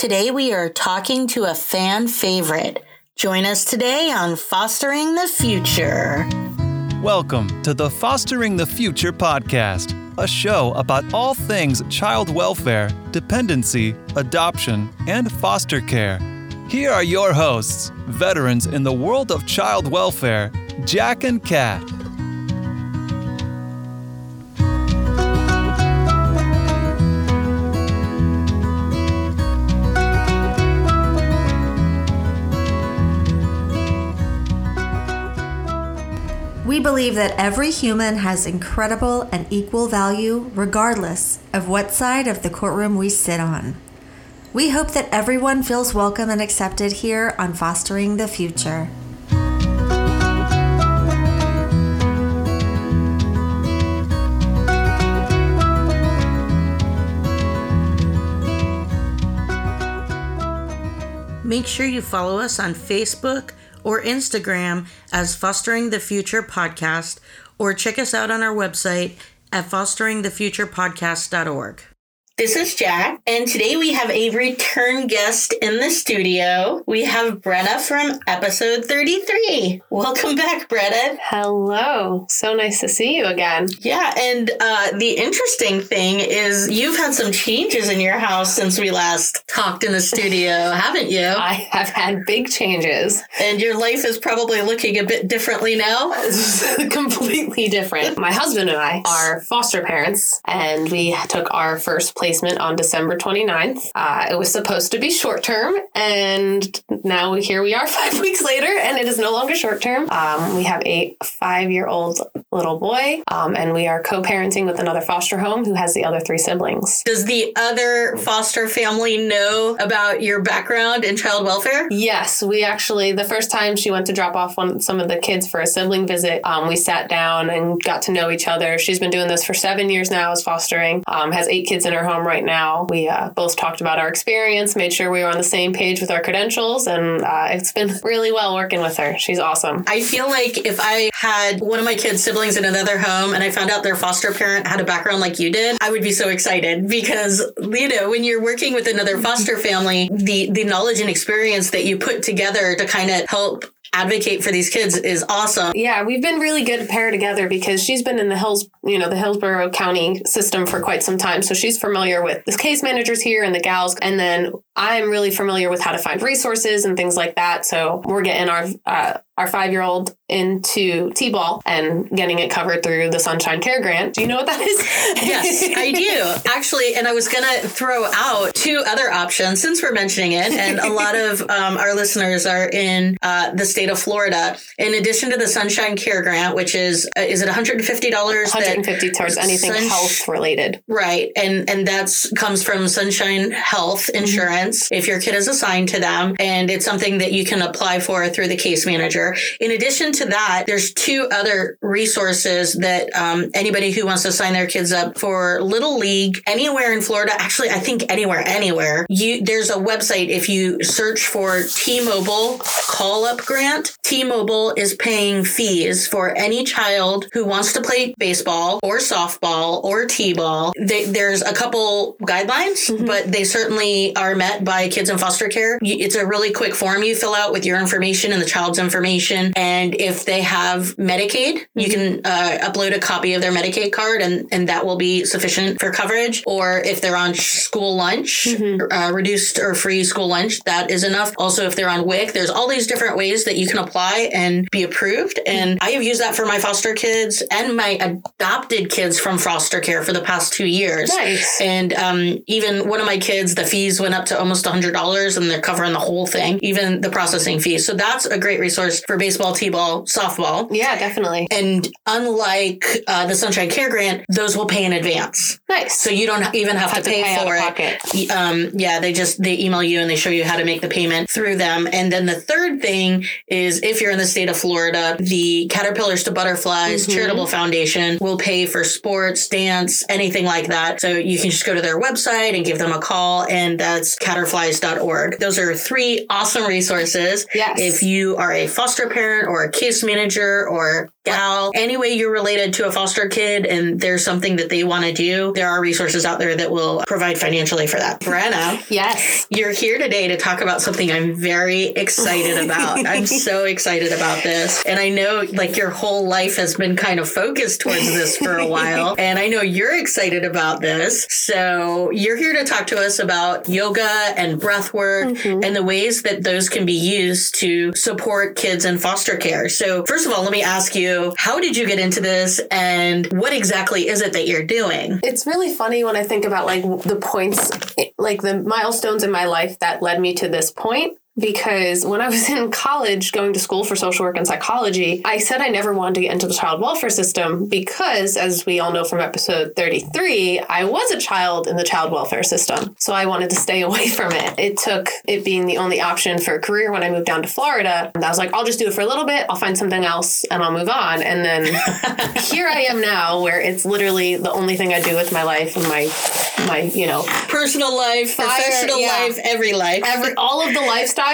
Today we are talking to a fan favorite. Join us today on Fostering the Future. Welcome to the Fostering the Future podcast, a show about all things child welfare, dependency, adoption, and foster care. Here are your hosts, veterans in the world of child welfare, Jack and Kat. We believe that every human has incredible and equal value regardless of what side of the courtroom we sit on. We hope that everyone feels welcome and accepted here on Fostering the Future. Make sure you follow us on Facebook or Instagram as Fostering the Future Podcast, or check us out on our website at fosteringthefuturepodcast.org. This is Jack, and today we have a return guest in the studio. We have Brenna from episode 33. Welcome back, Brenna. Hello. So nice to see you again. Yeah, and uh, the interesting thing is you've had some changes in your house since we last talked in the studio, haven't you? I have had big changes. And your life is probably looking a bit differently now. Completely different. My husband and I are foster parents, and we took our first placement on December 29th. Uh, it was supposed to be short term, and now here we are five weeks later, and it is no longer short term. Um, we have a five year old little boy, um, and we are co parenting with another foster home who has the other three siblings. Does the other foster family know about your background in child welfare? Yes, we actually, the first time she went to drop off one, some of the kids for a sibling visit, um, we sat down and got to know each other. She's been doing this for seven years now as fostering, um, has eight kids in her home right now. We uh, both talked about our experience, made sure we were on the same page with our credentials, and uh, it's been really well working with her. She's awesome. I feel like if I had one of my kids' siblings in another home and I found out their foster parent had a background like you did, I would be so excited because, you know, when you're working with another foster family, the, the knowledge and experience that you put together to kind of help advocate for these kids is awesome. Yeah, we've been really good to pair together because she's been in the Hills, you know, the Hillsborough County system for quite some time. So she's familiar with the case managers here and the gals. And then I'm really familiar with how to find resources and things like that. So we're getting our uh, our five year old into T ball and getting it covered through the Sunshine Care Grant. Do you know what that is? yes, I do. Actually, and I was going to throw out two other options since we're mentioning it. And a lot of um, our listeners are in uh, the state of Florida. In addition to the Sunshine Care Grant, which is, uh, is it $150? 150 towards anything Sun- health related. Right. And, and that's comes from Sunshine Health mm-hmm. Insurance mm-hmm. if your kid is assigned to them. And it's something that you can apply for through the case manager. In addition to that, there's two other resources that um, anybody who wants to sign their kids up for Little League anywhere in Florida, actually, I think anywhere, anywhere, you there's a website. If you search for T-Mobile call up grant, T-Mobile is paying fees for any child who wants to play baseball or softball or T-ball. They, there's a couple guidelines, mm-hmm. but they certainly are met by kids in foster care. It's a really quick form you fill out with your information and the child's information information. And if they have Medicaid, mm-hmm. you can uh, upload a copy of their Medicaid card and, and that will be sufficient for coverage. Or if they're on school lunch, mm-hmm. uh, reduced or free school lunch, that is enough. Also, if they're on WIC, there's all these different ways that you can apply and be approved. And I have used that for my foster kids and my adopted kids from foster care for the past two years. Nice. And um, even one of my kids, the fees went up to almost $100 and they're covering the whole thing, even the processing fees. So that's a great resource for baseball, t-ball, softball. Yeah, definitely. And unlike uh, the Sunshine Care Grant, those will pay in advance. Nice. So you don't even have, have to, pay, to pay for it. Um, yeah, they just they email you and they show you how to make the payment through them. And then the third thing is if if you're in the state of Florida, the Caterpillars to Butterflies Mm-hmm. Charitable Foundation will pay for sports, dance, anything like that. So you can just go to their website and give them a call, and that's caterflies.org. Those are three awesome resources. Yes. If you are a foster parent or a case manager or gal, any way you're related to a foster kid and there's something that they want to do, there are resources out there that will provide financially for that. Brenna, Yes. you're here today to talk about something I'm very excited about. I'm so excited about this. And I know like your whole life has been kind of focused towards this for a while. And I know you're excited about this. So you're here to talk to us about yoga and breath work mm-hmm. and the ways that those can be used to support kids in foster care. So first of all, let me ask you, how did you get into this and what exactly is it that you're doing? It's really funny when I think about like the points, like the milestones in my life that led me to this point. Because when I was in college going to school for social work and psychology, I said I never wanted to get into the child welfare system because, as we all know from episode 33, I was a child in the child welfare system. So I wanted to stay away from it. It took it being the only option for a career when I moved down to Florida. And I was like, I'll just do it for a little bit, I'll find something else, and I'll move on. And then here I am now, where it's literally the only thing I do with my life and my, my, you know, Personal life, professional yeah. life, every life. every all of the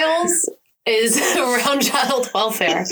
lifestyles is around child welfare.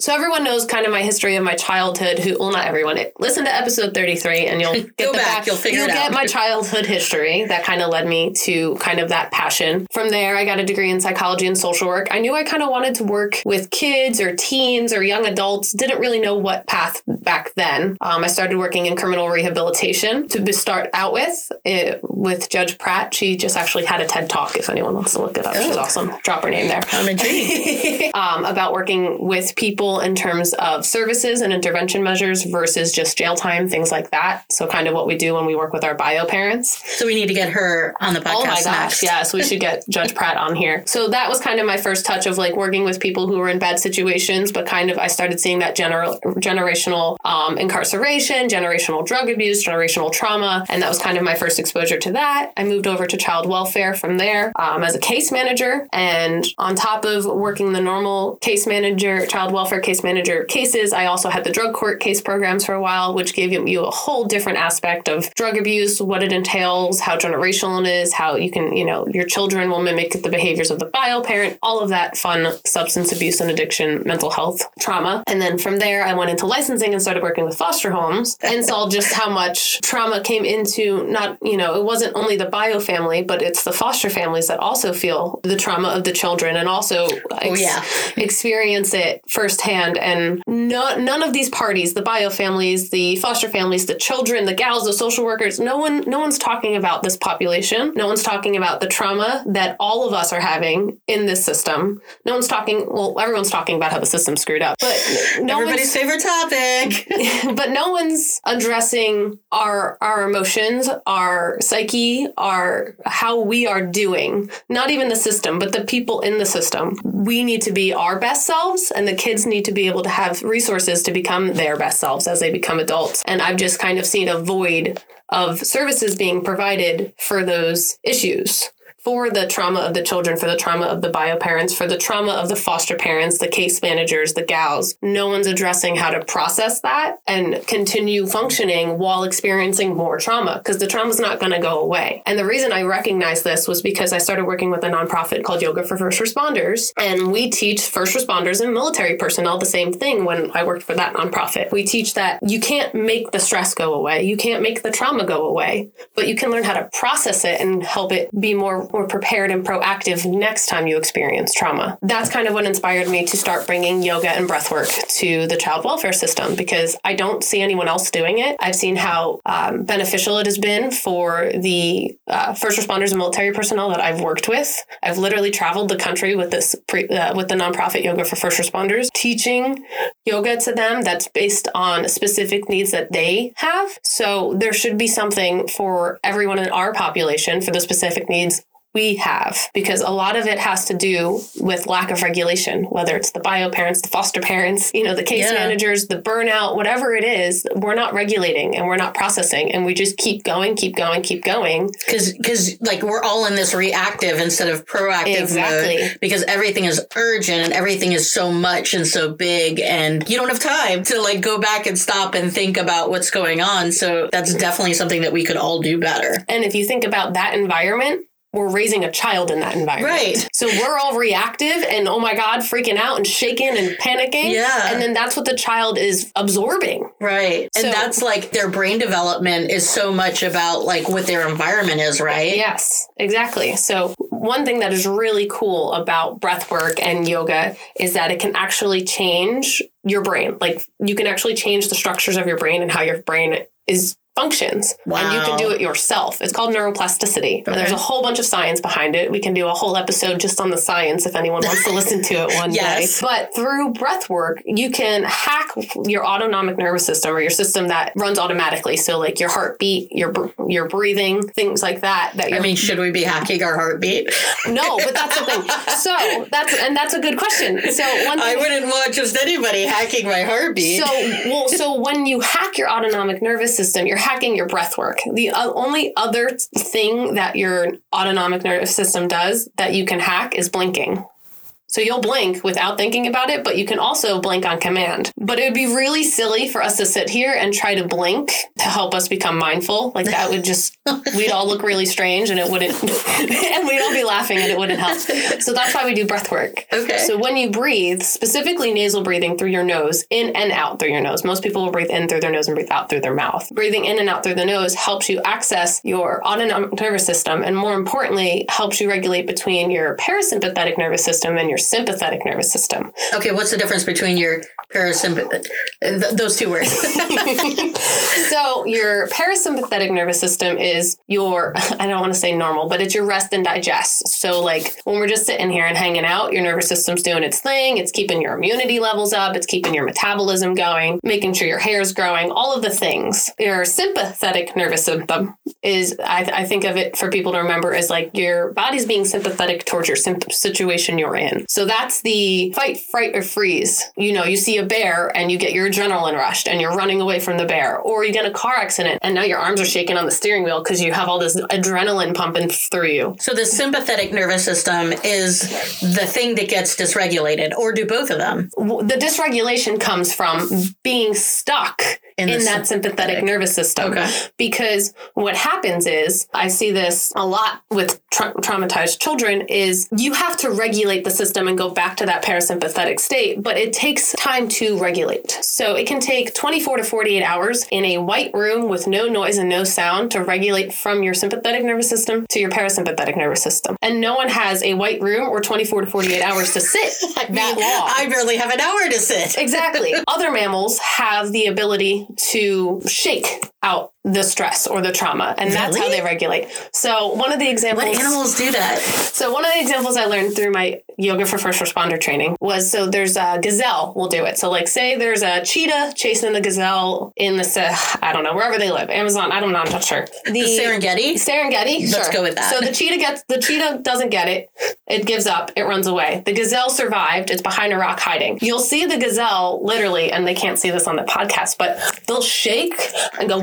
So everyone knows kind of my history of my childhood. Who well, not everyone. Listen to episode thirty three, and you'll get Go the back, you'll figure out. You'll get out. my childhood history. That kind of led me to kind of that passion. From there, I got a degree in psychology and social work. I knew I kind of wanted to work with kids or teens or young adults. Didn't really know what path back then. Um, I started working in criminal rehabilitation to start out with it, with Judge Pratt. She just actually had a TED talk. If anyone wants to look it up, she's Oh. awesome. Drop her name there I'm intrigued. um, about working with people in terms of services and intervention measures versus just jail time, things like that. So, kind of what we do when we work with our bio parents. so we need to get her on the podcast Oh my gosh, yes, we should get Judge Pratt on here. So that was kind of my first touch of like working with people who were in bad situations, but kind of I started seeing that general generational um, incarceration, generational drug abuse, generational trauma, and that was kind of my first exposure to that. I moved over to child welfare from there um, as a case manager, and on top of working the normal case manager, child welfare case manager cases, I also had the drug court case programs for a while, which gave you a whole different aspect of drug abuse, what it entails, how generational it is, how you can, you know, your children will mimic the behaviors of the bio parent, all of that fun substance abuse and addiction, mental health trauma. And then from there, I went into licensing and started working with foster homes and saw just how much trauma came into not, you know, it wasn't only the bio family, but it's the foster families that also feel the trauma of the children and also Oh, ex- yeah. experience it firsthand. And no, none of these parties, the bio families, the foster families, the children, the gals, the social workers, no one, no one's talking about this population. No one's talking about the trauma that all of us are having in this system. No one's talking. Well, everyone's talking about how the system screwed up, but no Everybody's favorite topic. but no one's addressing our our emotions, our psyche, our how we are doing. Not even the system, but the people in the system. We need to be our best selves and the kids need to be able to have resources to become their best selves as they become adults. And I've just kind of seen a void of services being provided for those issues for the trauma of the children, for the trauma of the bio parents, for the trauma of the foster parents, the case managers, the gals. No one's addressing how to process that and continue functioning while experiencing more trauma because the trauma is not going to go away. And the reason I recognized this was because I started working with a nonprofit called Yoga for First Responders. And we teach first responders and military personnel the same thing when I worked for that nonprofit. We teach that you can't make the stress go away, you can't make the trauma go away, but you can learn how to process it and help it be more prepared and proactive next time you experience trauma. That's kind of what inspired me to start bringing yoga and breath work to the child welfare system because I don't see anyone else doing it. I've seen how um, beneficial it has been for the uh, first responders and military personnel that I've worked with. I've literally traveled the country with this pre, uh, with the nonprofit Yoga for First Responders, teaching yoga to them that's based on specific needs that they have. So there should be something for everyone in our population for the specific needs we have because a lot of it has to do with lack of regulation, whether it's the bio parents, the foster parents, you know, the case Yeah. managers, the burnout, whatever it is, we're not regulating and we're not processing and we just keep going, keep going, keep going. Because, because like we're all in this reactive instead of proactive Exactly. mode because everything is urgent and everything is so much and so big and you don't have time to like go back and stop and think about what's going on. So that's definitely something that we could all do better. And if you think about that environment, we're raising a child in that environment. Right. So we're all reactive and oh my God, freaking out and shaking and panicking. Yeah. And then that's what the child is absorbing. Right. And that's like their brain development is so much about like what their environment is, right? Yes, exactly. So one thing that is really cool about breath work and yoga is that it can actually change your brain. Like you can actually change the structures of your brain and how your brain is functions and you can do it yourself it's called neuroplasticity and there's a whole bunch of science behind it we can do a whole episode just on the science if anyone wants to listen to it one Yes. day but through breath work you can hack your autonomic nervous system or your system that runs automatically so like your heartbeat your your breathing things like that that I mean, should we be hacking our heartbeat? no, but that's the thing. So that's and that's a good question. So one I wouldn't want just anybody hacking my heartbeat. so well, so when you hack your autonomic nervous system, you're hacking your breath work. The only other thing that your autonomic nervous system does that you can hack is blinking. So you'll blink without thinking about it, but you can also blink on command. But it would be really silly for us to sit here and try to blink to help us become mindful. Like that would just we'd all look really strange and it wouldn't and we'd all be laughing and it wouldn't help. So that's why we do breath work. Okay. So when you breathe, specifically nasal breathing through your nose, in and out through your nose. Most people will breathe in through their nose and breathe out through their mouth. Breathing in and out through the nose helps you access your autonomic nervous system and more importantly, helps you regulate between your parasympathetic nervous system and your sympathetic nervous system. okay, what's the difference between your parasympathetic, th- those two words? so your parasympathetic nervous system is your i don't want to say normal but it's your rest and digest. So like when we're just sitting here and hanging out your nervous system's doing its thing. It's keeping your immunity levels up. It's keeping your metabolism going making sure your hair's growing all of the things. Your sympathetic nervous system is i, I think of it for people to remember as like your body's being sympathetic towards your situation you're in so that's the fight fright or freeze. You know you see a bear and you get your adrenaline rushed and you're running away from the bear. Or you get in a car accident and now your arms are shaking on the steering wheel because you have all this adrenaline pumping through you. So the sympathetic nervous system is the thing that gets dysregulated, or do both of them? The dysregulation comes from being stuck In in, that sympathetic sympathetic. nervous system. Okay. Because what happens is, I see this a lot with tra- traumatized children, is you have to regulate the system and go back to that parasympathetic state, but it takes time to regulate. So it can take 24 to 48 hours in a white room with no noise and no sound to regulate from your sympathetic nervous system to your parasympathetic nervous system. And no one has a white room or 24 to 48 hours to sit that long. I barely have an hour to sit. Exactly. Other mammals have the ability to shake out the stress or the trauma, and that's how they regulate. So one of the examples. What animals do that? So one of the examples I learned through my yoga for first responder training was so there's a gazelle will do it. So like say there's a cheetah chasing the gazelle in the se- I don't know wherever they live, Amazon. I don't know. I'm not sure. The, The Serengeti? Serengeti. Let's sure. go with that. So the cheetah gets the cheetah doesn't get it. It gives up. It runs away. The gazelle survived. It's behind a rock hiding. You'll see the gazelle literally, and they can't see this on the podcast, but they'll shake and go.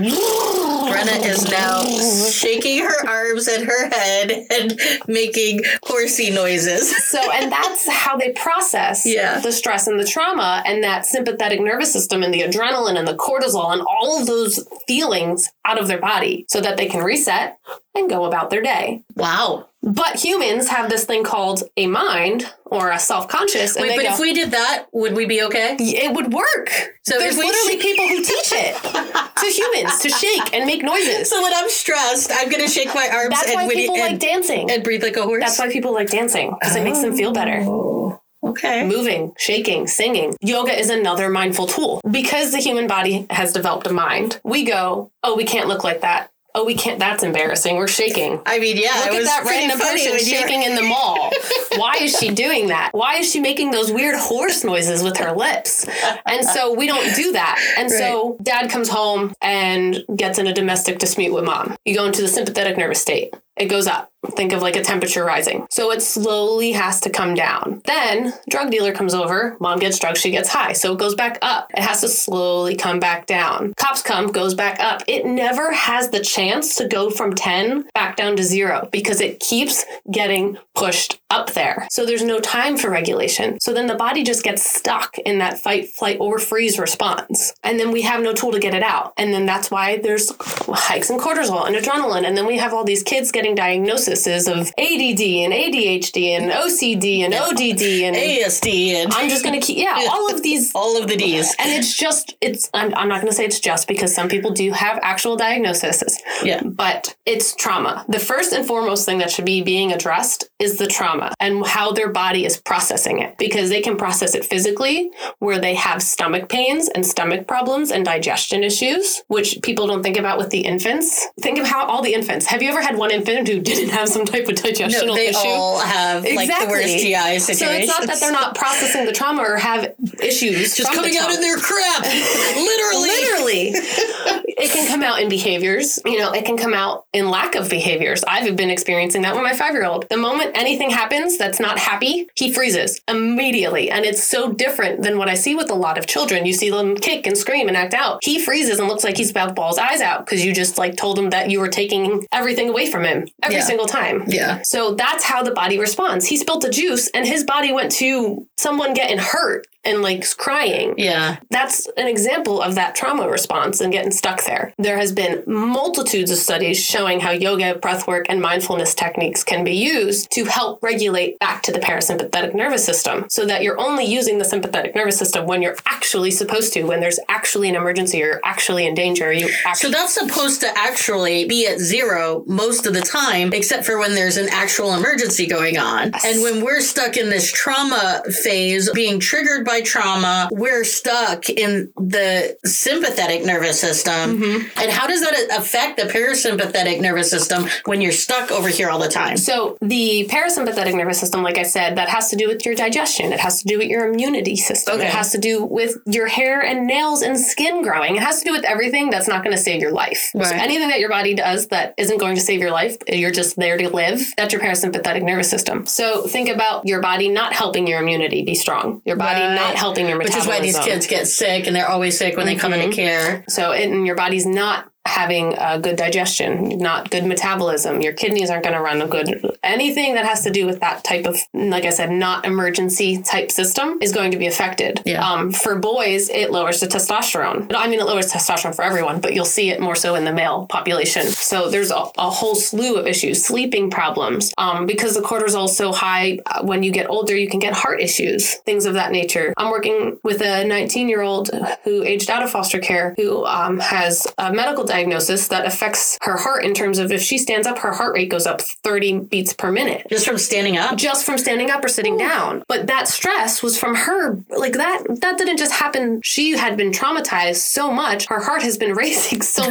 Brenna is now shaking her arms and her head and making horsey noises. So, and that's how they process Yeah. the stress and the trauma and that sympathetic nervous system and the adrenaline and the cortisol and all of those feelings out of their body so that they can reset and go about their day. Wow. But humans have this thing called a mind or a self conscious. And Wait, but go, if we did that, would we be okay? it would work. So There's literally sh- people who teach it to humans to shake and make noises. So when I'm stressed, I'm gonna shake my arms That's and, why people like dancing. and breathe like a horse. That's why people like dancing because it makes them feel better. Oh, okay. moving, shaking, singing. Yoga is another mindful tool. Because the human body has developed a mind, we go, oh, we can't look like that. Oh, we can't, that's embarrassing. We're shaking. I mean, yeah, Look it at was that random person when you were- shaking in the mall. Why is she doing that? Why is she making those weird horse noises with her lips? And so we don't do that. And so dad comes home and gets in a domestic dispute with mom. You go into the sympathetic nervous state. It goes up. Think of like a temperature rising. So it slowly has to come down. Then drug dealer comes over, mom gets drugs, she gets high. So it goes back up. It has to slowly come back down. Cops come, goes back up. It never has the chance to go from 10 back down to zero because it keeps getting pushed up there. So there's no time for regulation. So then the body just gets stuck in that fight, flight, or freeze response. And then we have no tool to get it out. And then that's why there's hikes in cortisol and adrenaline. And then we have all these kids getting diagnoses of ADD and ADHD and OCD and ODD and ASD and I'm just going to keep, yeah, all of these. all of the D's. And it's just, it's, I'm, I'm not going to say it's just because some people do have actual diagnoses. Yeah. But it's trauma. The first and foremost thing that should be being addressed is the trauma and how their body is processing it because they can process it physically, where they have stomach pains and stomach problems and digestion issues, which people don't think about with the infants. Think of how all the infants. Have you ever had one infant who didn't have some type of digestional No, they issue? all have like the worst GI situations. So it's not that they're not processing the trauma or have issues. just coming out in their crap. Literally. Literally. it can come out in behaviors. You know, it can come out in lack of behaviors. I've been experiencing that with my five year old. The moment anything happens that's not happy, he freezes immediately. And it's so different than what I see with a lot of children. You see them kick and scream and act out. He freezes and looks like he's about to ball his eyes out because you just like told him that you were taking everything away from him every Yeah. single time. Yeah. So that's how the body responds. He spilt the juice and his body went to someone getting hurt and like crying. Yeah. That's an example of that trauma response and getting stuck there. There has been multitudes of studies showing how yoga, breathwork, and mindfulness techniques can be used to help regulate back to the parasympathetic nervous system so that you're only using the sympathetic nervous system when you're actually supposed to, when there's actually an emergency or you're actually in danger. You So that's supposed to actually be at zero most of the time, except for when there's an actual emergency going on. And when we're stuck in this trauma phase, being triggered by trauma, we're stuck in the sympathetic nervous system. Mm-hmm. And how does that affect the parasympathetic nervous system when you're stuck over here all the time? So the parasympathetic nervous system, like I said, that has to do with your digestion. It has to do with your immunity system. Okay. It has to do with your hair and nails and skin growing. It has to do with everything that's not going to save your life. So anything that your body does that isn't going to save your life, you're just there to live. That's your parasympathetic nervous system. So think about your body not helping your immunity be strong. Your body Right. not helping your Which is why these kids get sick and they're always sick when they come into mm-hmm. care. So, and your body's not having a good digestion, not good metabolism. Your kidneys aren't going to run a good. Anything that has to do with that type of, like I said, not emergency type system is going to be affected. Yeah. Um, for boys, it lowers the testosterone. I mean, it lowers testosterone for everyone, but you'll see it more so in the male population. So there's a, a whole slew of issues, sleeping problems, um, because the cortisol is so high. uh, When you get older, you can get heart issues, things of that nature. I'm working with a 19 year old who aged out of foster care who um, has a medical diagnosis that affects her heart in terms of if she stands up, her heart rate goes up 30 beats per minute Just from standing up. just from standing up or sitting down. But that stress was from her. Like that that didn't just happen. She had been traumatized so much. Her heart has been racing so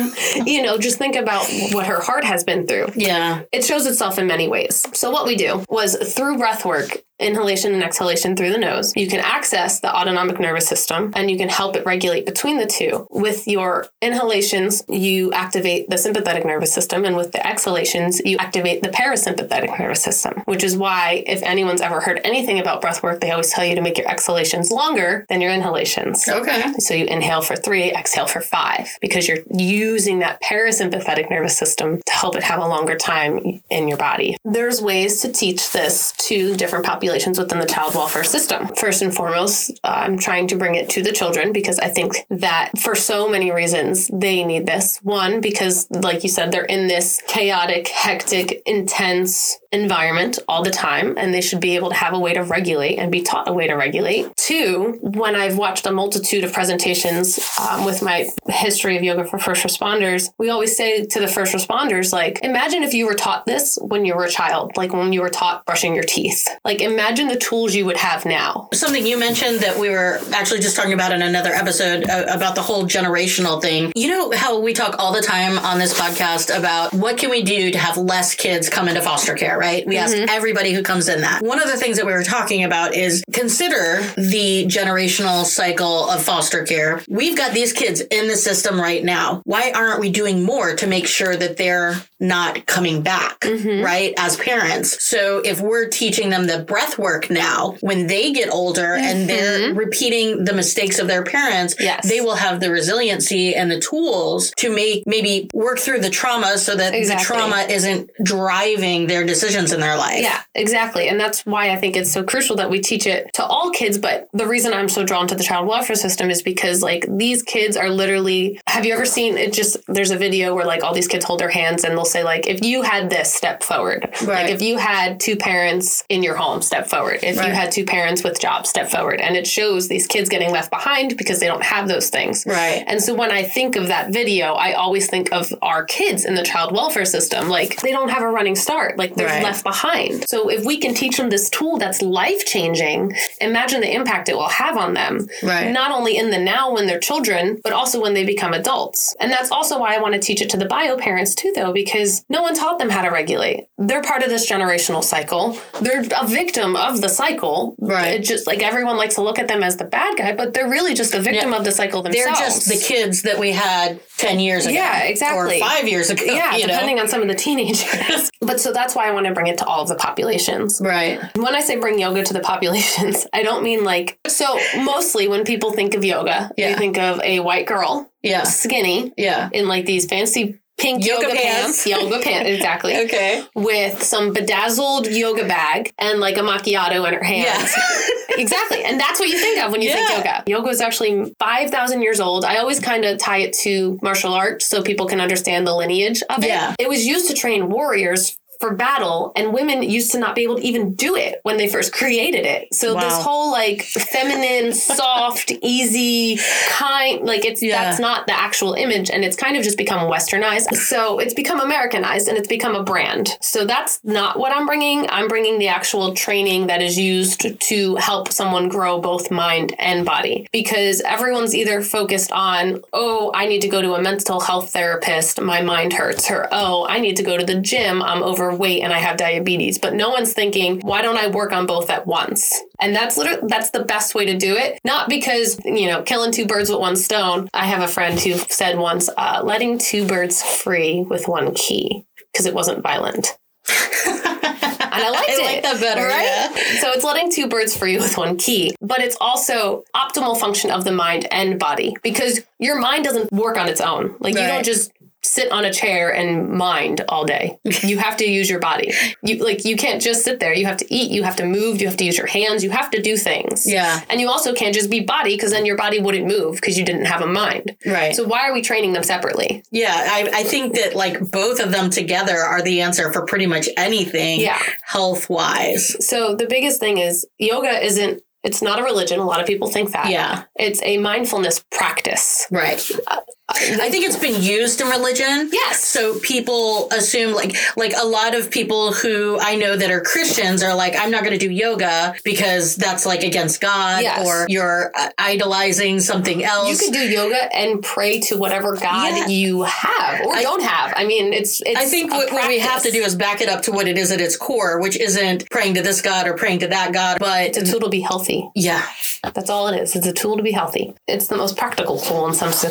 you know, just think about what her heart has been through. Yeah. It shows itself in many ways. So what we do was through breath work, inhalation and exhalation through the nose, you can access the autonomic nervous system and you can help it regulate between the two. With your inhalations, you activate the sympathetic nervous system and with the exhalations, you activate the parasympathetic nervous system, which is why if anyone's ever heard anything about breath work, they always tell you to make your exhalations longer than your inhalations. Okay. So you inhale for three, exhale for five, because you're using that parasympathetic nervous system to help it have a longer time in your body. There's ways to teach this to different populations within the child welfare system. First and foremost, uh, I'm trying to bring it to the children because I think that for so many reasons they need this. One, because like you said, they're in this chaotic, hectic, intense environment all the time and they should be able to have a way to regulate and be taught a way to regulate. Two, when I've watched a multitude of presentations um, with my history of yoga for first responders, we always say to the first responders, like, imagine if you were taught this when you were a child, like when you were taught brushing your teeth. Like, imagine the tools you would have now. Something you mentioned that we were actually just talking about in another episode uh, about the whole generational thing. You know how we talk all the time on this podcast about what can we do to have less kids come into foster care, right? We ask mm-hmm. everybody who comes in that. One of the things that we were talking about is consider the generational cycle of foster care. We've got these kids in the system right now. Why aren't we doing more to make sure that they're not coming back, mm-hmm. right? As parents. So if we're teaching them the breath work now, when they get older and mm-hmm. they're repeating the mistakes of their parents, Yes. they will have the resiliency and the tools to make maybe work through the trauma so that Exactly. the trauma isn't driving their in their life. Yeah, exactly. And that's why I think it's so crucial that we teach it to all kids. But the reason I'm so drawn to the child welfare system is because, like, these kids are literally. Have you ever seen it? Just there's a video where, like, all these kids hold their hands and they'll say, like, if you had this, step forward. Right. Like, if you had two parents in your home, step forward. If Right. you had two parents with jobs, step forward. And it shows these kids getting left behind because they don't have those things. Right. And so when I think of that video, I always think of our kids in the child welfare system. Like they don't have a running start, like they're Right. left behind. So if we can teach them this tool that's life changing, imagine the impact it will have on them. Right. Not only in the now when they're children, but also when they become adults. And that's also why I want to teach it to the bio parents too, though, because no one taught them how to regulate. They're part of this generational cycle. They're a victim of the cycle. Right. It just like everyone likes to look at them as the bad guy, but they're really just a victim Yeah. of the cycle themselves. They're just the kids that we had 10 years ago. Yeah, exactly. Or five years ago. yeah, you know? depending on some of the teenagers. but so that's why I want to bring it to all of the populations. Right. When I say bring yoga to the populations, I don't mean like so mostly when people think of yoga, Yeah. they think of a white girl, Yeah. skinny, Yeah. in like these fancy pink Yoga yoga, pants. pants. yoga pants, exactly. Okay. With some bedazzled yoga bag and like a macchiato in her hands. Yeah. exactly. And that's what you think of when you think yoga. Yoga is actually 5,000 years old. I always kind of tie it to martial arts so people can understand the lineage of it. Yeah. It was used to train warriors for battle, and women used to not be able to even do it when they first created it. So Wow. this whole like feminine, soft, easy, kind, like it's Yeah. that's not the actual image, and it's kind of just become westernized. So it's become Americanized, and it's become a brand. So that's not what I'm bringing. I'm bringing the actual training that is used to help someone grow both mind and body, because everyone's either focused on, oh, I need to go to a mental health therapist, my mind hurts, or oh, I need to go to the gym, I'm overweight and I have diabetes. But no one's thinking, why don't I work on both at once? And that's literally that's the best way to do it. Not because you know killing two birds with one stone. I have a friend who said once, uh, letting two birds free with one key because it wasn't violent. And I liked I it. like that better, Right? yeah. So it's letting two birds free with one key, but it's also optimal function of the mind and body because your mind doesn't work on its own. Like you don't just sit on a chair and mind all day. You have to use your body. You like you can't just sit there. You have to eat, you have to move, you have to use your hands, you have to do things. Yeah. And you also can't just be body because then your body wouldn't move because you didn't have a mind. Right. So why are we training them separately? Yeah, I, I think that like both of them together are the answer for pretty much anything Yeah. health wise. So the biggest thing is yoga isn't it's not a religion. A lot of people think that. Yeah. It's a mindfulness practice. Right. Uh, I think it's been used in religion. Yes. So people assume like like a lot of people who I know that are Christians are like I'm not going to do yoga because that's like against God Yes. or you're uh, idolizing something else. You can do yoga and pray to whatever God Yeah. you have or I- don't have. I mean, it's it's. I think what, what we have to do is back it up to what it is at its core, which isn't praying to this God or praying to that God, but It's a tool to be healthy. yeah, That's all it is. It's a tool to be healthy. It's the most practical tool in some si-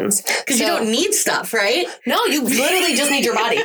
because you don't need stuff, right? No, you literally just need your body.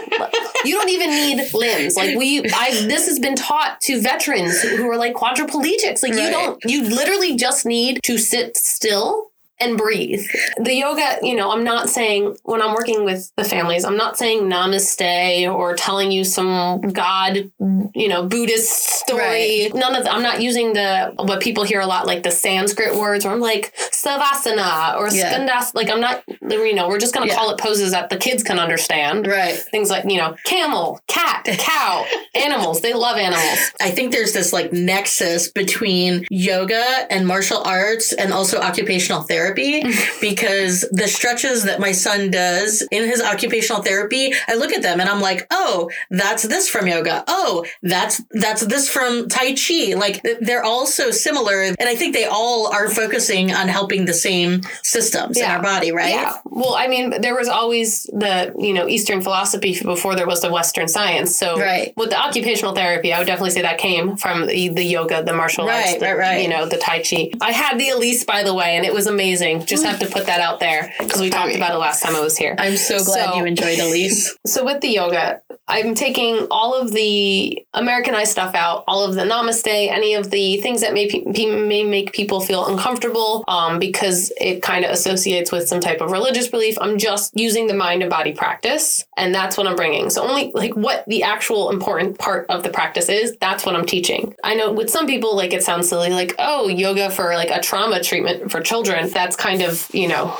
You don't even need limbs. Like we, I. This has been taught to veterans who are like quadriplegics. Like you don't. You literally just need to sit still and breathe. The yoga, you know, I'm not saying when I'm working with the families, I'm not saying namaste or telling you some God, you know, Buddhist story. None of. The, I'm not using the what people hear a lot like the Sanskrit words. Where I'm like savasana or Yeah. skandasana. Like I'm not. You know, we're just gonna Yeah. call it poses that the kids can understand. Right. Things like, you know, camel, cat, cow, animals. They love animals. I think there's this like nexus between yoga and martial arts and also occupational therapy therapy because the stretches that my son does in his occupational therapy, I look at them and I'm like, oh, that's this from yoga. Oh, that's that's this from Tai Chi. Like they're all so similar, and I think they all are focusing on helping the same systems in our body, right? Yeah. Well, I mean, there was always the, you know, Eastern philosophy before there was the Western science. So Right. with the occupational therapy, I would definitely say that came from the, the yoga, the martial Right, arts, the, right, right. you know, the Tai Chi. I had the Elise, by the way, and it was amazing. Just have to put that out there because we talked about it last time I was here. I'm so glad So- you enjoyed Elise. So with the yoga, I'm taking all of the Americanized stuff out, all of the namaste, any of the things that may, pe- may make people feel uncomfortable um, because it kind of associates with some type of religious belief. I'm just using the mind and body practice, and that's what I'm bringing. So only like what the actual important part of the practice is, that's what I'm teaching. I know with some people, like it sounds silly, like oh, yoga for like a trauma treatment for children. That's kind of you know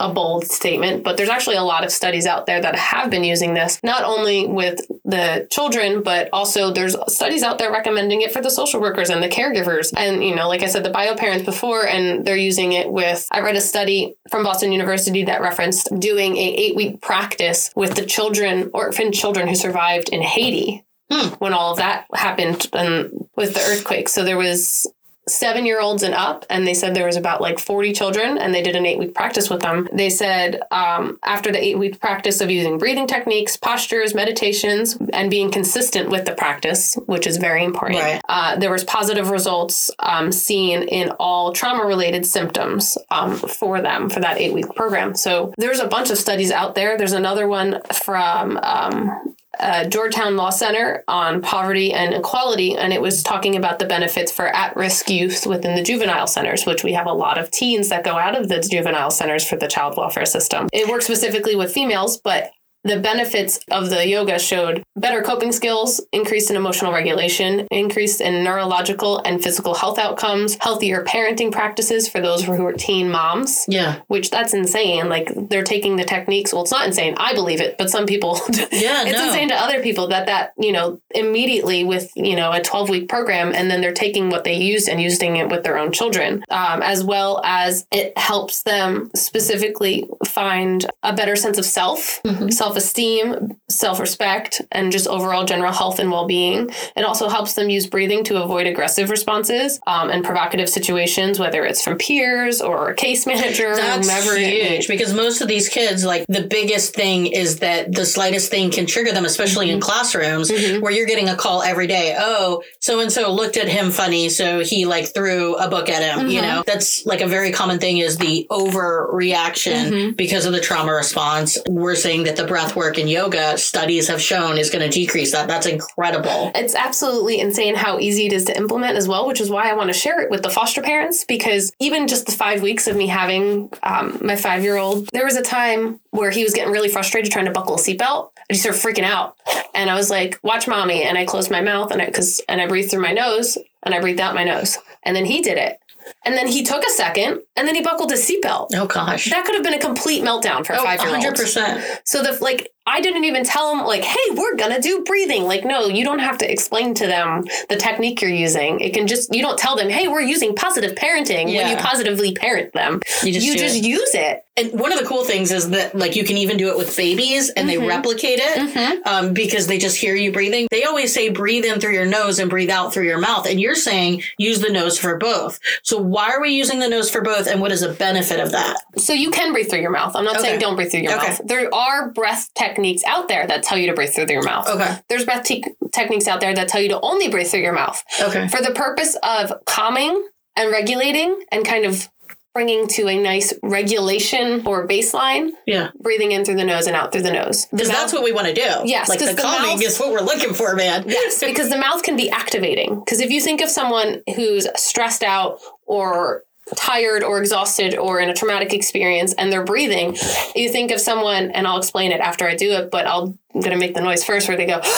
a bold statement, but there's actually a lot of studies out there that have been using this, not only with the children, but also there's studies out there recommending it for the social workers and the caregivers. And, you know, like I said, the bio parents before, and they're using it with, I read a study from Boston University that referenced doing a eight week practice with the children, orphan children who survived in Haiti. Hmm. When all of that happened and with the earthquake. So there was seven year olds and up, and they said there was about like 40 children, and they did an eight week practice with them. They said um, after the eight week practice of using breathing techniques, postures, meditations, and being consistent with the practice, which is very important, Right. uh, there was positive results um, seen in all trauma related symptoms um, for them for that eight week program. So there's a bunch of studies out there. There's another one from um, uh, Georgetown Law Center on poverty and equality, and it was talking about the benefits for at risk youth within the juvenile centers, which we have a lot of teens that go out of the juvenile centers for the child welfare system. It works specifically with females, but the benefits of the yoga showed better coping skills, increase in emotional regulation, increase in neurological and physical health outcomes, healthier parenting practices for those who are teen moms Yeah. which that's insane. Like they're taking the techniques. Well, it's not insane. I believe it, but some people, Yeah, it's no. insane to other people that that you know immediately with you know a twelve week program, and then they're taking what they used and using it with their own children, um, as well as it helps them specifically find a better sense of self, self esteem, self respect, and just overall general health and well being. It also helps them use breathing to avoid aggressive responses um, and provocative situations, whether it's from peers or a case manager, That's whomever huge because most of these kids, like the biggest thing is that the slightest thing can trigger them, especially Mm-hmm. in classrooms where you're getting a call every day. Oh, so and so looked at him funny, so he like threw a book at him. Mm-hmm. You know, that's like a very common thing is the overreaction Mm-hmm. because of the trauma response. We're saying that the breath work and yoga studies have shown is going to decrease that. That's incredible. it's absolutely insane how easy it is to implement as well, which is why I want to share it with the foster parents because even just the five weeks of me having um, my five year old, there was a time where he was getting really frustrated trying to buckle a seatbelt and he started freaking out. And I was like, watch mommy. And I closed my mouth and I, cause, and I breathed through my nose and I breathed out my nose. And then he did it. And then he took a second and then he buckled his seatbelt. Oh gosh. That could have been a complete meltdown for a Oh, five year old. 100%. So the like I didn't even tell them like, hey, we're gonna do breathing. Like, no, you don't have to explain to them the technique you're using. It can just you don't tell them, hey, we're using positive parenting when you positively parent them. You just you just it. use it. And one of the cool things is that like you can even do it with babies and Mm-hmm. they replicate it um, because they just hear you breathing. They always say breathe in through your nose and breathe out through your mouth. And you're saying use the nose for both. So why are we using the nose for both? And what is the benefit of that? So you can breathe through your mouth. I'm not Okay. saying don't breathe through your Okay. mouth. There are breath techniques out there that tell you to breathe through your mouth. Okay. There's breath te- techniques out there that tell you to only breathe through your mouth. Okay. for the purpose of calming and regulating and kind of bringing to a nice regulation or baseline, Yeah. breathing in through the nose and out through the nose. Because that's what we want to do. Yes, Like the the calming mouth- is what we're looking for, man. Yes, because the mouth can be activating. Because if you think of someone who's stressed out or tired or exhausted or in a traumatic experience and they're breathing, you think of someone, and I'll explain it after I do it, but I'll, I'm going to make the noise first where they go,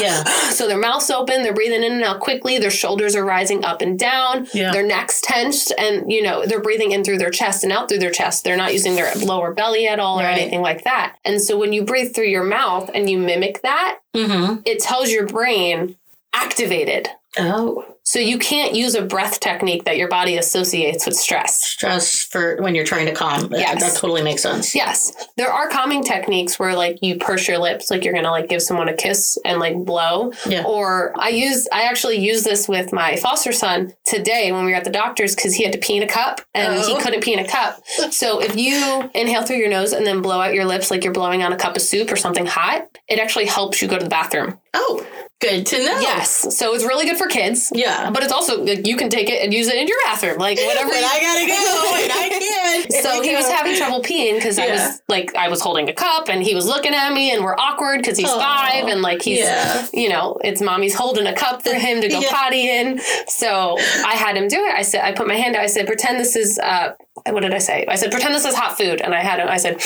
Yeah. So their mouth's open, they're breathing in and out quickly, their shoulders are rising up and down, Yeah. their neck's tensed, and you know, they're breathing in through their chest and out through their chest. They're not using their lower belly at all or anything like that. And so when you breathe through your mouth and you mimic that, Mm-hmm. it tells your brain activated. Oh. So you can't use a breath technique that your body associates with stress. Stress for when you're trying to calm. Yeah, that totally makes sense. Yes, there are calming techniques where like you purse your lips, like you're gonna like give someone a kiss and like blow. Yeah. Or I use, I actually use this with my foster son today when we were at the doctor's because he had to pee in a cup and Oh. he couldn't pee in a cup. So if you inhale through your nose and then blow out your lips like you're blowing on a cup of soup or something hot, it actually helps you go to the bathroom. Oh, good to know. Yes, so it's really good for kids. Yeah. But it's also like you can take it and use it in your bathroom, like whatever. I gotta go, and I can. so he was having trouble peeing because I was like I was holding a cup and he was looking at me and we're awkward because he's Aw. five and like he's Yeah. you know it's mommy's holding a cup for him to go Yeah. potty in. So I had him do it. I said I put my hand out. I said pretend this is uh what did I say? I said pretend this is hot food and I had him. I said.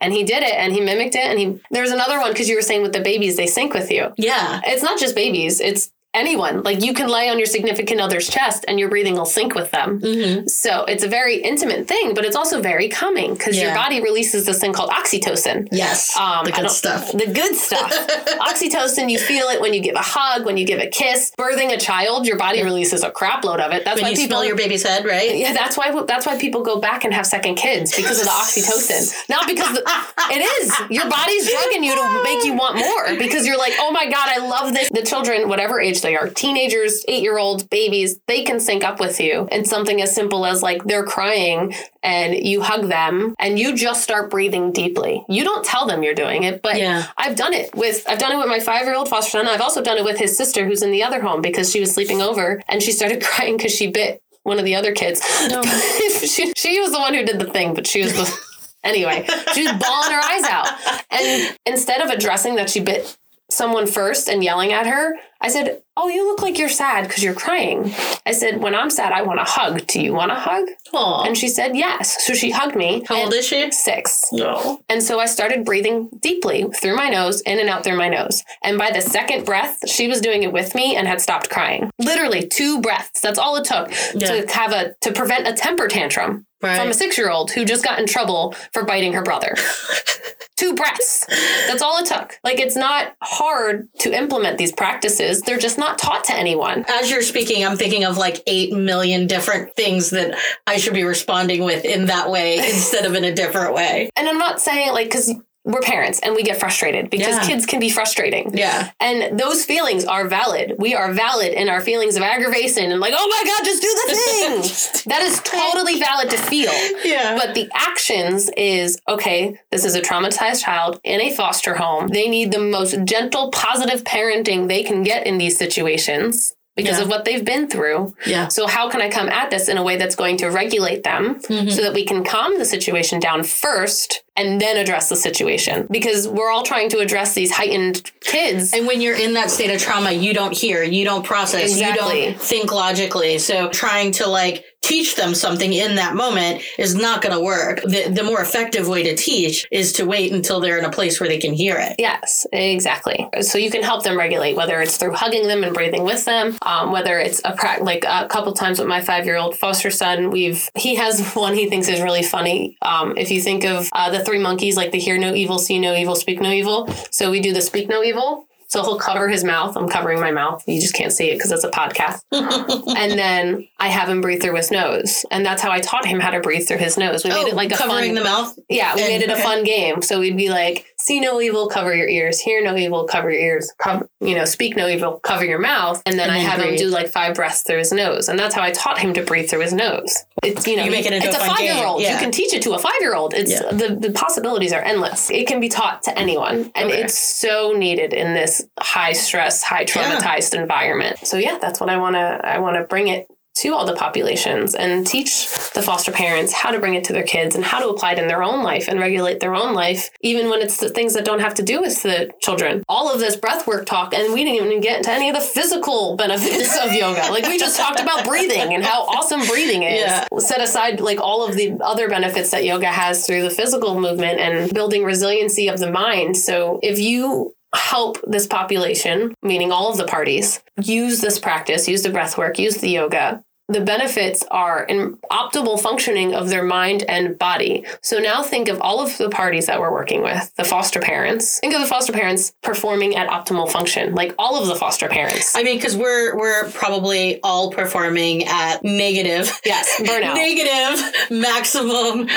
And he did it and he mimicked it. And he, there's another one because you were saying with the babies, they sync with you Yeah. it's not just babies it's anyone like you can lay on your significant other's chest and your breathing will sync with them Mm-hmm. so it's a very intimate thing but it's also very calming because your body releases this thing called oxytocin Yes. um, the good stuff. The good stuff. Oxytocin, you feel it when you give a hug, when you give a kiss. Birthing a child, your body releases a crap load of it. That's When why you people smell your baby's head, right? yeah, that's why that's why people go back and have second kids because of the oxytocin. Not because the, it is your body's drugging you to make you want more because you're like, oh my god, I love this. The children, whatever age they are, teenagers, eight year olds, babies, they can sync up with you. And something as simple as like they're crying and you hug them and you just start breathing deeply. You don't tell them you're doing it, but Yeah. I've done it with I've done it with my five year old foster son. I've also done it with his sister who's in the other home because she was sleeping over and she started crying because she bit one of the other kids. Oh. she, she was the one who did the thing, but she was the anyway. She was bawling her eyes out, and instead of addressing that she bit someone first and yelling at her, I said, "Oh, you look like you're sad because you're crying." I said, "When I'm sad, I want a hug. Do you want a hug?" Aw. And she said, "Yes." So she hugged me. How old is she? Six. No. And so I started breathing deeply through my nose, in and out through my nose. And by the second breath, she was doing it with me and had stopped crying. Literally two breaths. That's all it took Yeah. to have a to prevent a temper tantrum Right. from a six year old who just got in trouble for biting her brother. two breaths. That's all it took. Like it's not hard to implement these practices. They're just not taught to anyone. As you're speaking, I'm thinking of like 8 million different things that I should be responding with in that way instead of in a different way. And I'm not saying like because we're parents and we get frustrated because Yeah. kids can be frustrating. Yeah. And those feelings are valid. We are valid in our feelings of aggravation and like, oh my God, just do the thing. that is totally valid to feel. Yeah. But the actions is okay, this is a traumatized child in a foster home. They need the most gentle, positive parenting they can get in these situations because Yeah. of what they've been through. Yeah. So, how can I come at this in a way that's going to regulate them Mm-hmm. so that we can calm the situation down first and then address the situation? Because we're all trying to address these heightened kids. And when you're in that state of trauma, you don't hear, you don't process, Exactly. you don't think logically. So trying to like teach them something in that moment is not going to work. The, the more effective way to teach is to wait until they're in a place where they can hear it. Yes, exactly. So you can help them regulate, whether it's through hugging them and breathing with them, um, whether it's a pra- like a couple times with my five year old foster son. We've he has one he thinks is really funny. Um, if you think of uh, the three monkeys, like the hear no evil, see no evil, speak no evil. So we do the speak no evil. So he'll cover his mouth. I'm covering my mouth. You just can't see it because it's a podcast. and then I have him breathe through his nose, and that's how I taught him how to breathe through his nose. We made it oh, like a Oh, covering fun, the mouth. yeah, we And- made it a okay. fun game. So we'd be like, see no evil, cover your ears. Hear no evil, cover your ears. Cover, you know, speak no evil, cover your mouth. And then And I then have him do like five breaths through his nose. And that's how I taught him to breathe through his nose. It's, you know, You make it into it's a a, five year old. game, You can teach it to a five year old. It's Yeah. the, the possibilities are endless. It can be taught to anyone. And Okay. it's so needed in this high stress, high traumatized environment. So yeah, that's what I wanna I wanna bring it to all the populations and teach the foster parents how to bring it to their kids and how to apply it in their own life and regulate their own life, even when it's the things that don't have to do with the children. All of this breath work talk, and we didn't even get into any of the physical benefits of yoga. Like we just talked about breathing and how awesome breathing is. Yeah. Set aside like all of the other benefits that yoga has through the physical movement and building resiliency of the mind. So if you help this population, meaning all of the parties, use this practice, use the breath work, use the yoga, the benefits are in optimal functioning of their mind and body. So now think of all of the parties that we're working with, the foster parents. Think of the foster parents performing at optimal function, like all of the foster parents. I mean, because we're we're probably all performing at negative, yes, burnout. negative maximum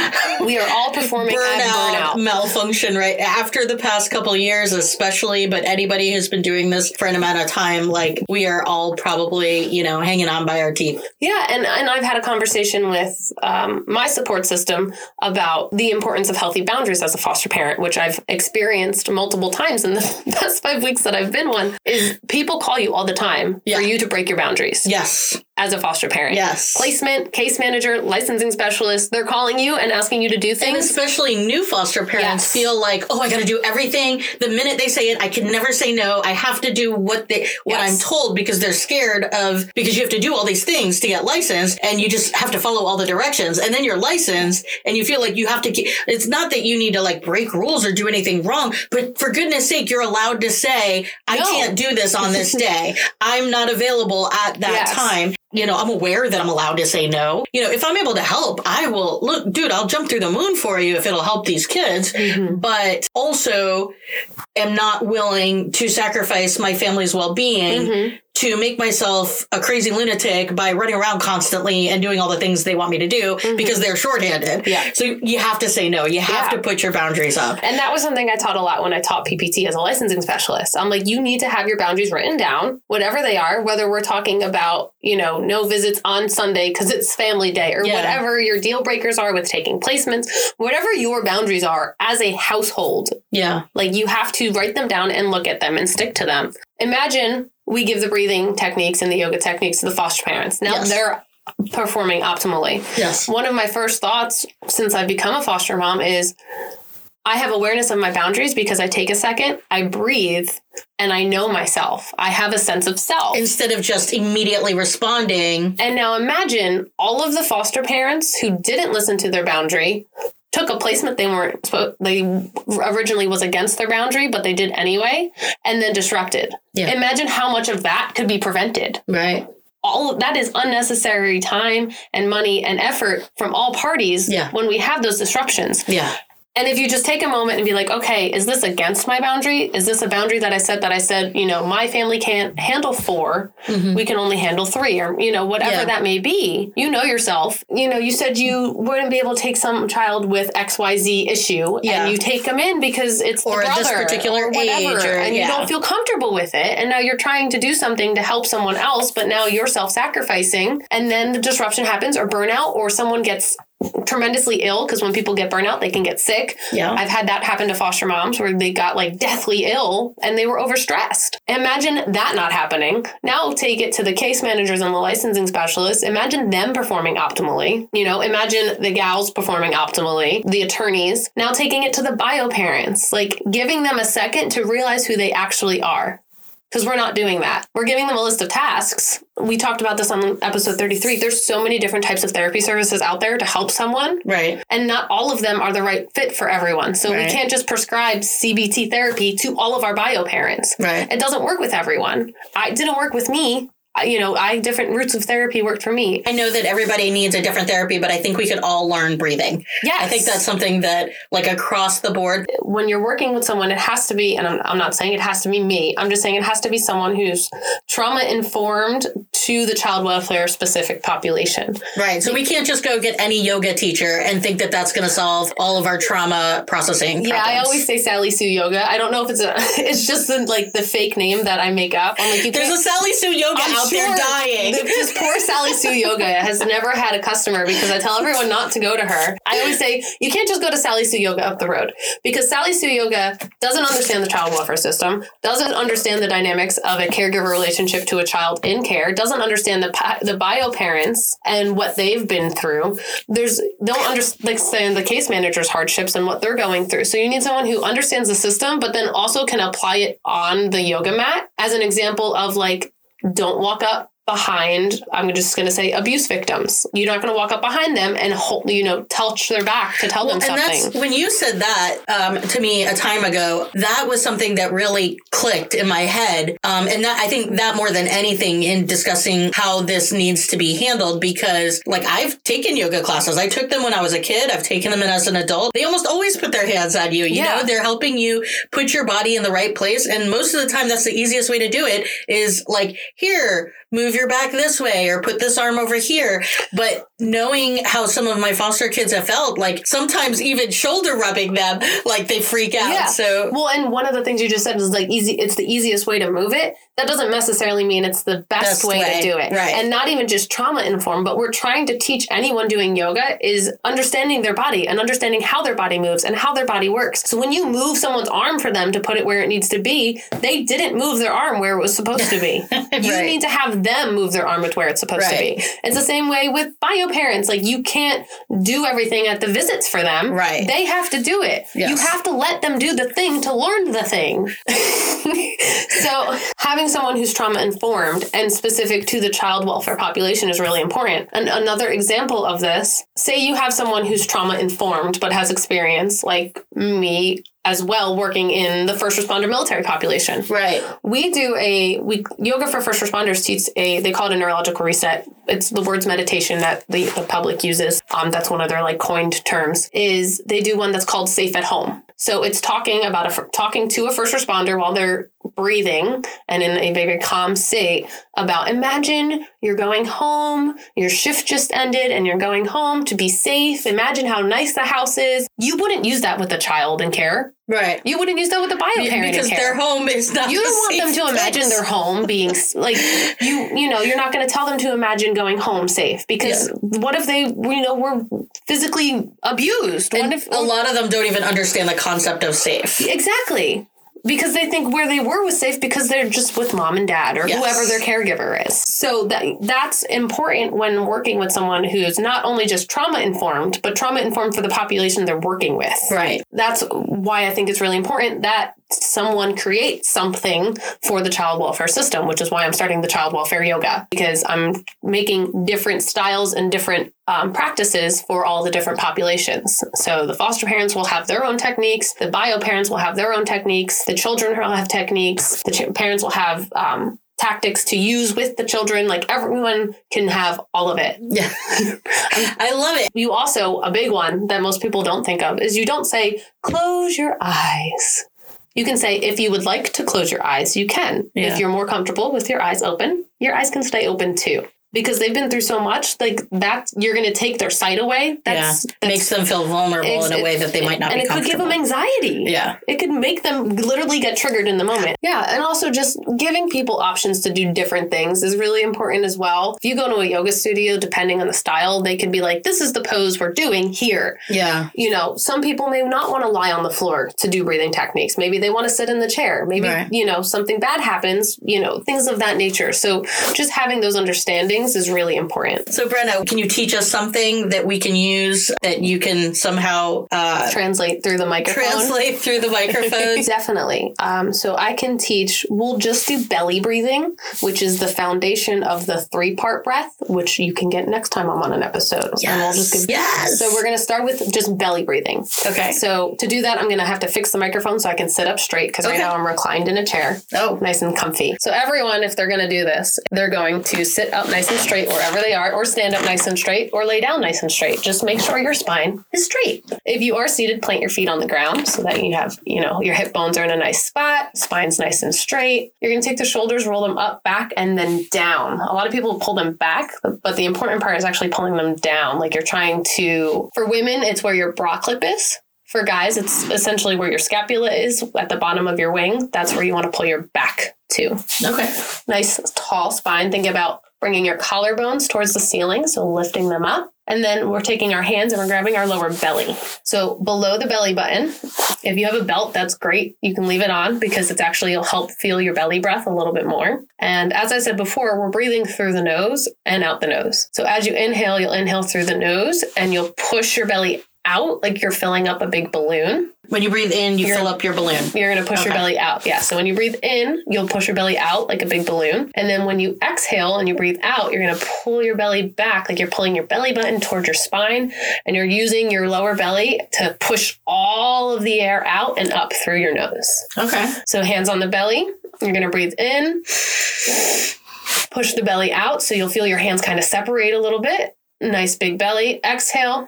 we are all performing at burnout, burnout. malfunction right after the past couple years, especially. But anybody who's been doing this for an amount of time, like we are all probably you know hanging on by our teeth. Yeah, and, and I've had a conversation with um, my support system about the importance of healthy boundaries as a foster parent, which I've experienced multiple times in the past five weeks that I've been one. Is people call you all the time Yeah. for you to break your boundaries Yes, as a foster parent. yes. Placement, case manager, licensing specialist, they're calling you and asking you to do And things. especially new foster parents Yes. feel like, oh, I got to do everything. The minute they say it, I can never say no. I have to do what they what Yes. I'm told because they're scared of because you have to do all these things to get licensed, and you just have to follow all the directions. And then you're licensed, and you feel like you have to. Keep, it's not that you need to like break rules or do anything wrong, but for goodness sake, you're allowed to say, I No. can't do this on this day. I'm not available at that Yes. time you know, I'm aware that I'm allowed to say no. You know, if I'm able to help, I will look, dude, I'll jump through the moon for you if it'll help these kids. Mm-hmm. But also am not willing to sacrifice my family's well being mm-hmm. To make myself a crazy lunatic by running around constantly and doing all the things they want me to do mm-hmm. because they're shorthanded. Yeah. So you have to say no. You have Yeah. to put your boundaries up. And that was something I taught a lot when I taught PPT as a licensing specialist. I'm like, you need to have your boundaries written down, whatever they are, whether we're talking about, you know, no visits on Sunday because it's family day or Yeah. whatever your deal breakers are with taking placements, whatever your boundaries are as a household, Yeah. like you have to write them down and look at them and stick to them. Imagine we give the breathing techniques and the yoga techniques to the foster parents. Now Yes. they're performing optimally. Yes. One of my first thoughts since I've become a foster mom is I have awareness of my boundaries because I take a second, I breathe, and I know myself. I have a sense of self. Instead of just immediately responding. And now imagine all of the foster parents who didn't listen to their boundary, took a placement they weren't they originally was against their boundary, but they did anyway, and then disrupted. Yeah. Imagine how much of that could be prevented. Right. All that is unnecessary time and money and effort from all parties Yeah. when we have those disruptions. Yeah. And if you just take a moment and be like, okay, is this against my boundary? Is this a boundary that I said that I said, you know, my family can't handle 4 We can only handle three, or, you know, whatever Mm-hmm. Yeah. that may be. You know yourself. You know, you said you wouldn't be able to take some child with XYZ issue Yeah. and you take them in because it's Or the brother this particular or whatever, age or- and you don't feel comfortable with it. And now you're trying to do something to help someone else, but now you're self sacrificing. And then the disruption happens, or burnout, or someone gets tremendously ill because when people get burnout, they can get sick. Yeah. I've had that happen to foster moms where they got like deathly ill and they were overstressed. Imagine that not happening. Now take it to the case managers and the licensing specialists. Imagine them performing optimally. You know, imagine the gals performing optimally, the attorneys. Now taking it to the bio parents, like giving them a second to realize who they actually are. Because we're not doing that. We're giving them a list of tasks. We talked about this on episode 33. There's so many different types of therapy services out there to help someone Right. and not all of them are the right fit for everyone. So Right. we can't just prescribe CBT therapy to all of our bio parents. Right. It doesn't work with everyone. I it didn't work with me. You know, I different routes of therapy worked for me. I know that everybody needs a different therapy, but I think we could all learn breathing. Yes. I think that's something that, like across the board, when you're working with someone, it has to be, and I'm, I'm not saying it has to be me. I'm just saying it has to be someone who's trauma informed to the child welfare specific population. right? So we can't just go get any yoga teacher and think that that's going to solve all of our trauma processing. Yeah, I always say Sally Sue Yoga. I don't know if it's a, it's just the, like the fake name that I make up. I'm like, you There's a Sally Sue yoga I'm out there dying. the- This poor Sally Sue Yoga has never had a customer because I tell everyone not to go to her. I always say you can't just go to Sally Sue Yoga up the road because Sally Sue Yoga doesn't understand the child welfare system, doesn't understand the dynamics of a caregiver relationship to a child in care, doesn't understand the the bio parents and what they've been through. There's don't understand the case manager's hardships and what they're going through. So you need someone who understands the system, but then also can apply it on the yoga mat as an example of like don't walk up behind, I'm just going to say abuse victims. You're not going to walk up behind them and hold, you know, touch their back to tell them and something. that's when you said that um, to me a time ago. That was something that really clicked in my head, um, and that I think that more than anything in discussing how this needs to be handled because, like, I've taken yoga classes. I took them when I was a kid. I've taken them as an adult. They almost always put their hands on you. You Yeah. know, they're helping you put your body in the right place, and most of the time, that's the easiest way to do it. Is like here. Move your back this way or put this arm over here. But knowing how some of my foster kids have felt, like sometimes even shoulder rubbing them, like they freak out. Yeah. So Well, and one of the things you just said is like easy. It's the easiest way to move it. That doesn't necessarily mean it's the best, Best way, way, to do it. right. And not even just trauma informed, but we're trying to teach anyone doing yoga is understanding their body and understanding how their body moves and how their body works. So when you move someone's arm for them to put it where it needs to be, they didn't move their arm where it was supposed to be. You need to have them move their arm to where it's supposed to be. It's the same way with bio parents. Like you can't do everything at the visits for them. Right. They have to do it. Yes. You have to let them do the thing to learn the thing. so, having someone who's trauma informed and specific to the child welfare population is really important. And another example of this say you have someone who's trauma informed but has experience, like me as well, working in the first responder military population. right. We do a we yoga for first responders teach a they call it a neurological reset. It's the words meditation that the, the public uses. Um, that's one of their like coined terms. Is they do one that's called safe at home. So it's talking about a talking to a first responder while they're breathing and in a very calm state about imagine you're going home, your shift just ended and you're going home to be safe. Imagine how nice the house is. You wouldn't use that with a child in care. Right. You wouldn't use that with a bio parent because their home is not. you don't want them to imagine place. their home being like you you know you're not going to tell them to imagine going home safe because what if they you know were physically abused what And if a lot of them don't even understand the concept of safe. exactly because they think where they were was safe because they're just with mom and dad or Yes. whoever their caregiver is. So that that's important when working with someone who's not only just trauma informed, but trauma informed for the population they're working with. Right. That's why I think it's really important that someone create something for the child welfare system, which is why I'm starting the child welfare yoga because I'm making different styles and different um, practices for all the different populations. So the foster parents will have their own techniques, the bio parents will have their own techniques, the children will have techniques, the ch- parents will have um, tactics to use with the children. Like everyone can have all of it. Yeah. I love it. You also, a big one that most people don't think of is you don't say, close your eyes. You can say, if you would like to close your eyes, you can. Yeah. If you're more comfortable with your eyes open, your eyes can stay open too. Because they've been through so much, like that, you're going to take their sight away. That's, yeah. that's Makes them feel vulnerable in a way that they might not and it could give them anxiety. Yeah. It could make them literally get triggered in the moment. Yeah. And also just giving people options to do different things is really important as well. If you go to a yoga studio, depending on the style, they could be like, this is the pose we're doing here. Yeah. You know, some people may not want to lie on the floor to do breathing techniques. Maybe they want to sit in the chair. Maybe, Right. you know, something bad happens, you know, things of that nature. So just having those understandings is really important. So, Brenna, can you teach us something that we can use that you can somehow uh, Translate through the microphone. translate through the microphone? Definitely. Um, so I can teach, we'll just do belly breathing, which is the foundation of the three part breath, which you can get next time I'm on an episode. And we'll just give, yes. So we're going to start with just belly breathing. Okay. So to do that, I'm going to have to fix the microphone so I can sit up straight because right now I'm reclined in a chair. Oh. Nice and comfy. So everyone, if they're going to do this, they're going to sit up nice and straight wherever they are, or stand up nice and straight, or lay down nice and straight. Just make sure your spine is straight. If you are seated, plant your feet on the ground so that you have, you know, your hip bones are in a nice spot, spine's nice and straight. You're going to take the shoulders, roll them up, back, and then down. A lot of people pull them back, but the important part is actually pulling them down. Like you're trying to, for women, it's where your bra clip is. For guys, it's essentially where your scapula is at the bottom of your wing. That's where you want to pull your back to. Okay. Nice tall spine. Think about bringing your collarbones towards the ceiling, so lifting them up. And then we're taking our hands and we're grabbing our lower belly. So below the belly button, if you have a belt, that's great. You can leave it on because it's actually will help feel your belly breath a little bit more. And as I said before, we're breathing through the nose and out the nose. So as you inhale, you'll inhale through the nose and you'll push your belly out like you're filling up a big balloon. When you breathe in, you You're- fill up your balloon. You're going to push your belly out. Yeah. So when you breathe in, you'll push your belly out like a big balloon. And then when you exhale and you breathe out, you're going to pull your belly back like you're pulling your belly button towards your spine. And you're using your lower belly to push all of the air out and up through your nose. Okay. So hands on the belly. You're going to breathe in, push the belly out. So you'll feel your hands kind of separate a little bit. Nice big belly. Exhale.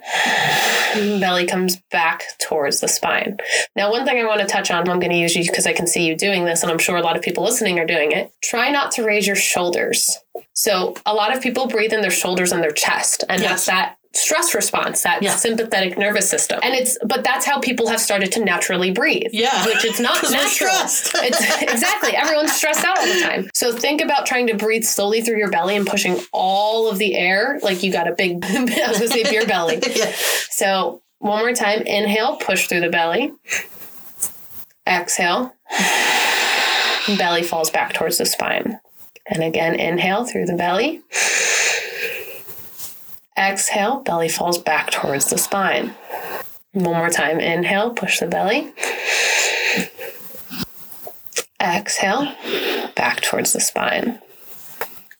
Belly comes back towards the spine. Now, one thing I want to touch on, I'm going to use you because I can see you doing this, and I'm sure a lot of people listening are doing it. Try not to raise your shoulders. So, a lot of people breathe in their shoulders and their chest, and Yes. that's that stress response, that Yeah. sympathetic nervous system. And it's, but that's how people have started to naturally breathe. Yeah. Which it's not natural. stressed. It's exactly everyone's stressed out all the time. So think about trying to breathe slowly through your belly and pushing all of the air like you got a big I was gonna say beer belly. Yeah. So one more time, inhale, push through the belly. Exhale. Belly falls back towards the spine. And again, inhale through the belly. Exhale, belly falls back towards the spine. One more time, inhale, push the belly. Exhale, back towards the spine.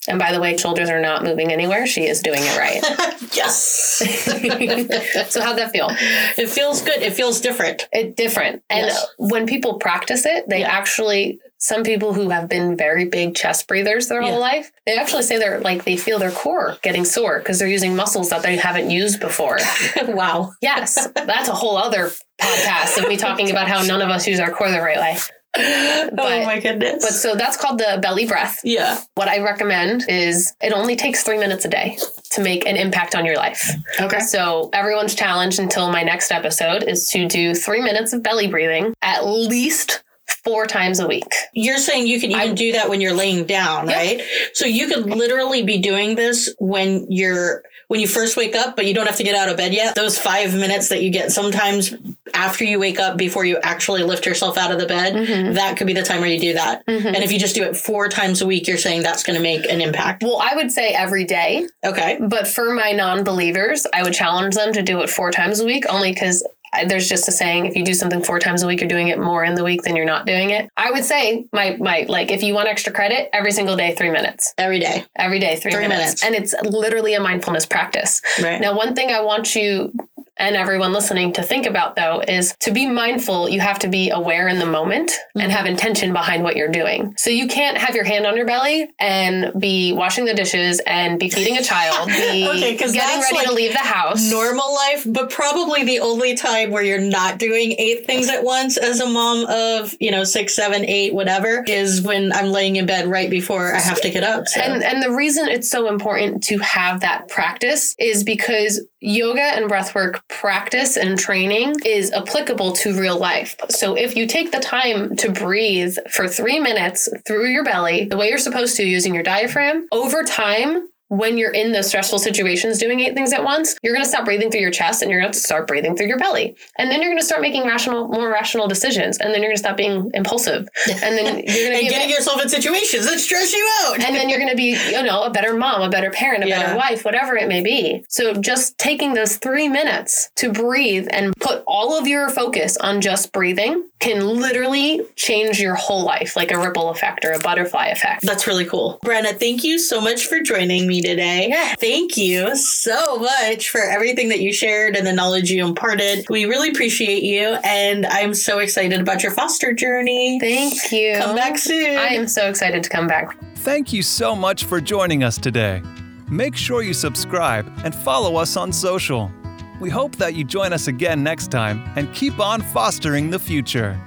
And by the way, shoulders are not moving anywhere. She is doing it right. Yes. so how'd that feel? it feels good. It feels different. It different. And Yes. when people practice it, they Yeah. actually some people who have been very big chest breathers their Yeah. whole life, they actually say they're like they feel their core getting sore because they're using muscles that they haven't used before. wow. Yes, that's a whole other podcast of me talking about how none of us use our core the right way. oh my goodness. But so that's called the belly breath. yeah. What I recommend is it only takes three minutes a day to make an impact on your life. Okay. So everyone's challenge until my next episode is to do three minutes of belly breathing at least four times a week. You're saying you can even do that when you're laying down, Yeah. right? So you could literally be doing this when you're when you first wake up, but you don't have to get out of bed yet. Those five minutes that you get sometimes after you wake up before you actually lift yourself out of the bed, Mm-hmm. that could be the time where you do that. And if you just do it four times a week, you're saying that's going to make an impact. Well, I would say every day, Okay. but for my non believers, I would challenge them to do it four times a week only because. There's just a saying: if you do something four times a week, you're doing it more in the week than you're not doing it. I would say my my like if you want extra credit, every single day, three minutes. Every day. Every day, three, Three minutes. minutes. and it's literally a mindfulness practice. Right. Now, one thing I want you and everyone listening to think about though is to be mindful, you have to be aware in the moment and mm-hmm. have intention behind what you're doing. So you can't have your hand on your belly and be washing the dishes and be feeding a child, be Okay, getting ready to leave the house. normal life, but probably the only time where you're not doing eight things at once as a mom of, you know, six, seven, eight, whatever, is when I'm laying in bed right before I have to get up. So. And and the reason it's so important to have that practice is because yoga and breathwork practice and training is applicable to real life. So if you take the time to breathe for 3 minutes through your belly, the way you're supposed to using your diaphragm, over time when you're in those stressful situations doing eight things at once, you're going to stop breathing through your chest and you're going to start breathing through your belly. And then you're going to start making rational, more rational decisions. And then you're going to stop being impulsive. And then you're going to be getting bit- yourself in situations that stress you out. and then you're going to be, you know, a better mom, a better parent, a Yeah. better wife, whatever it may be. So just taking those three minutes to breathe and put all of your focus on just breathing can literally change your whole life, like a ripple effect or a butterfly effect. That's really cool. Brenna, thank you so much for joining me today. Yeah. Thank you so much for everything that you shared and the knowledge you imparted. We really appreciate you, and I'm so excited about your foster journey. Thank you. Come back soon. I am so excited to come back. Thank you so much for joining us today. Make sure you subscribe and follow us on social. We hope that you join us again next time and keep on fostering the future.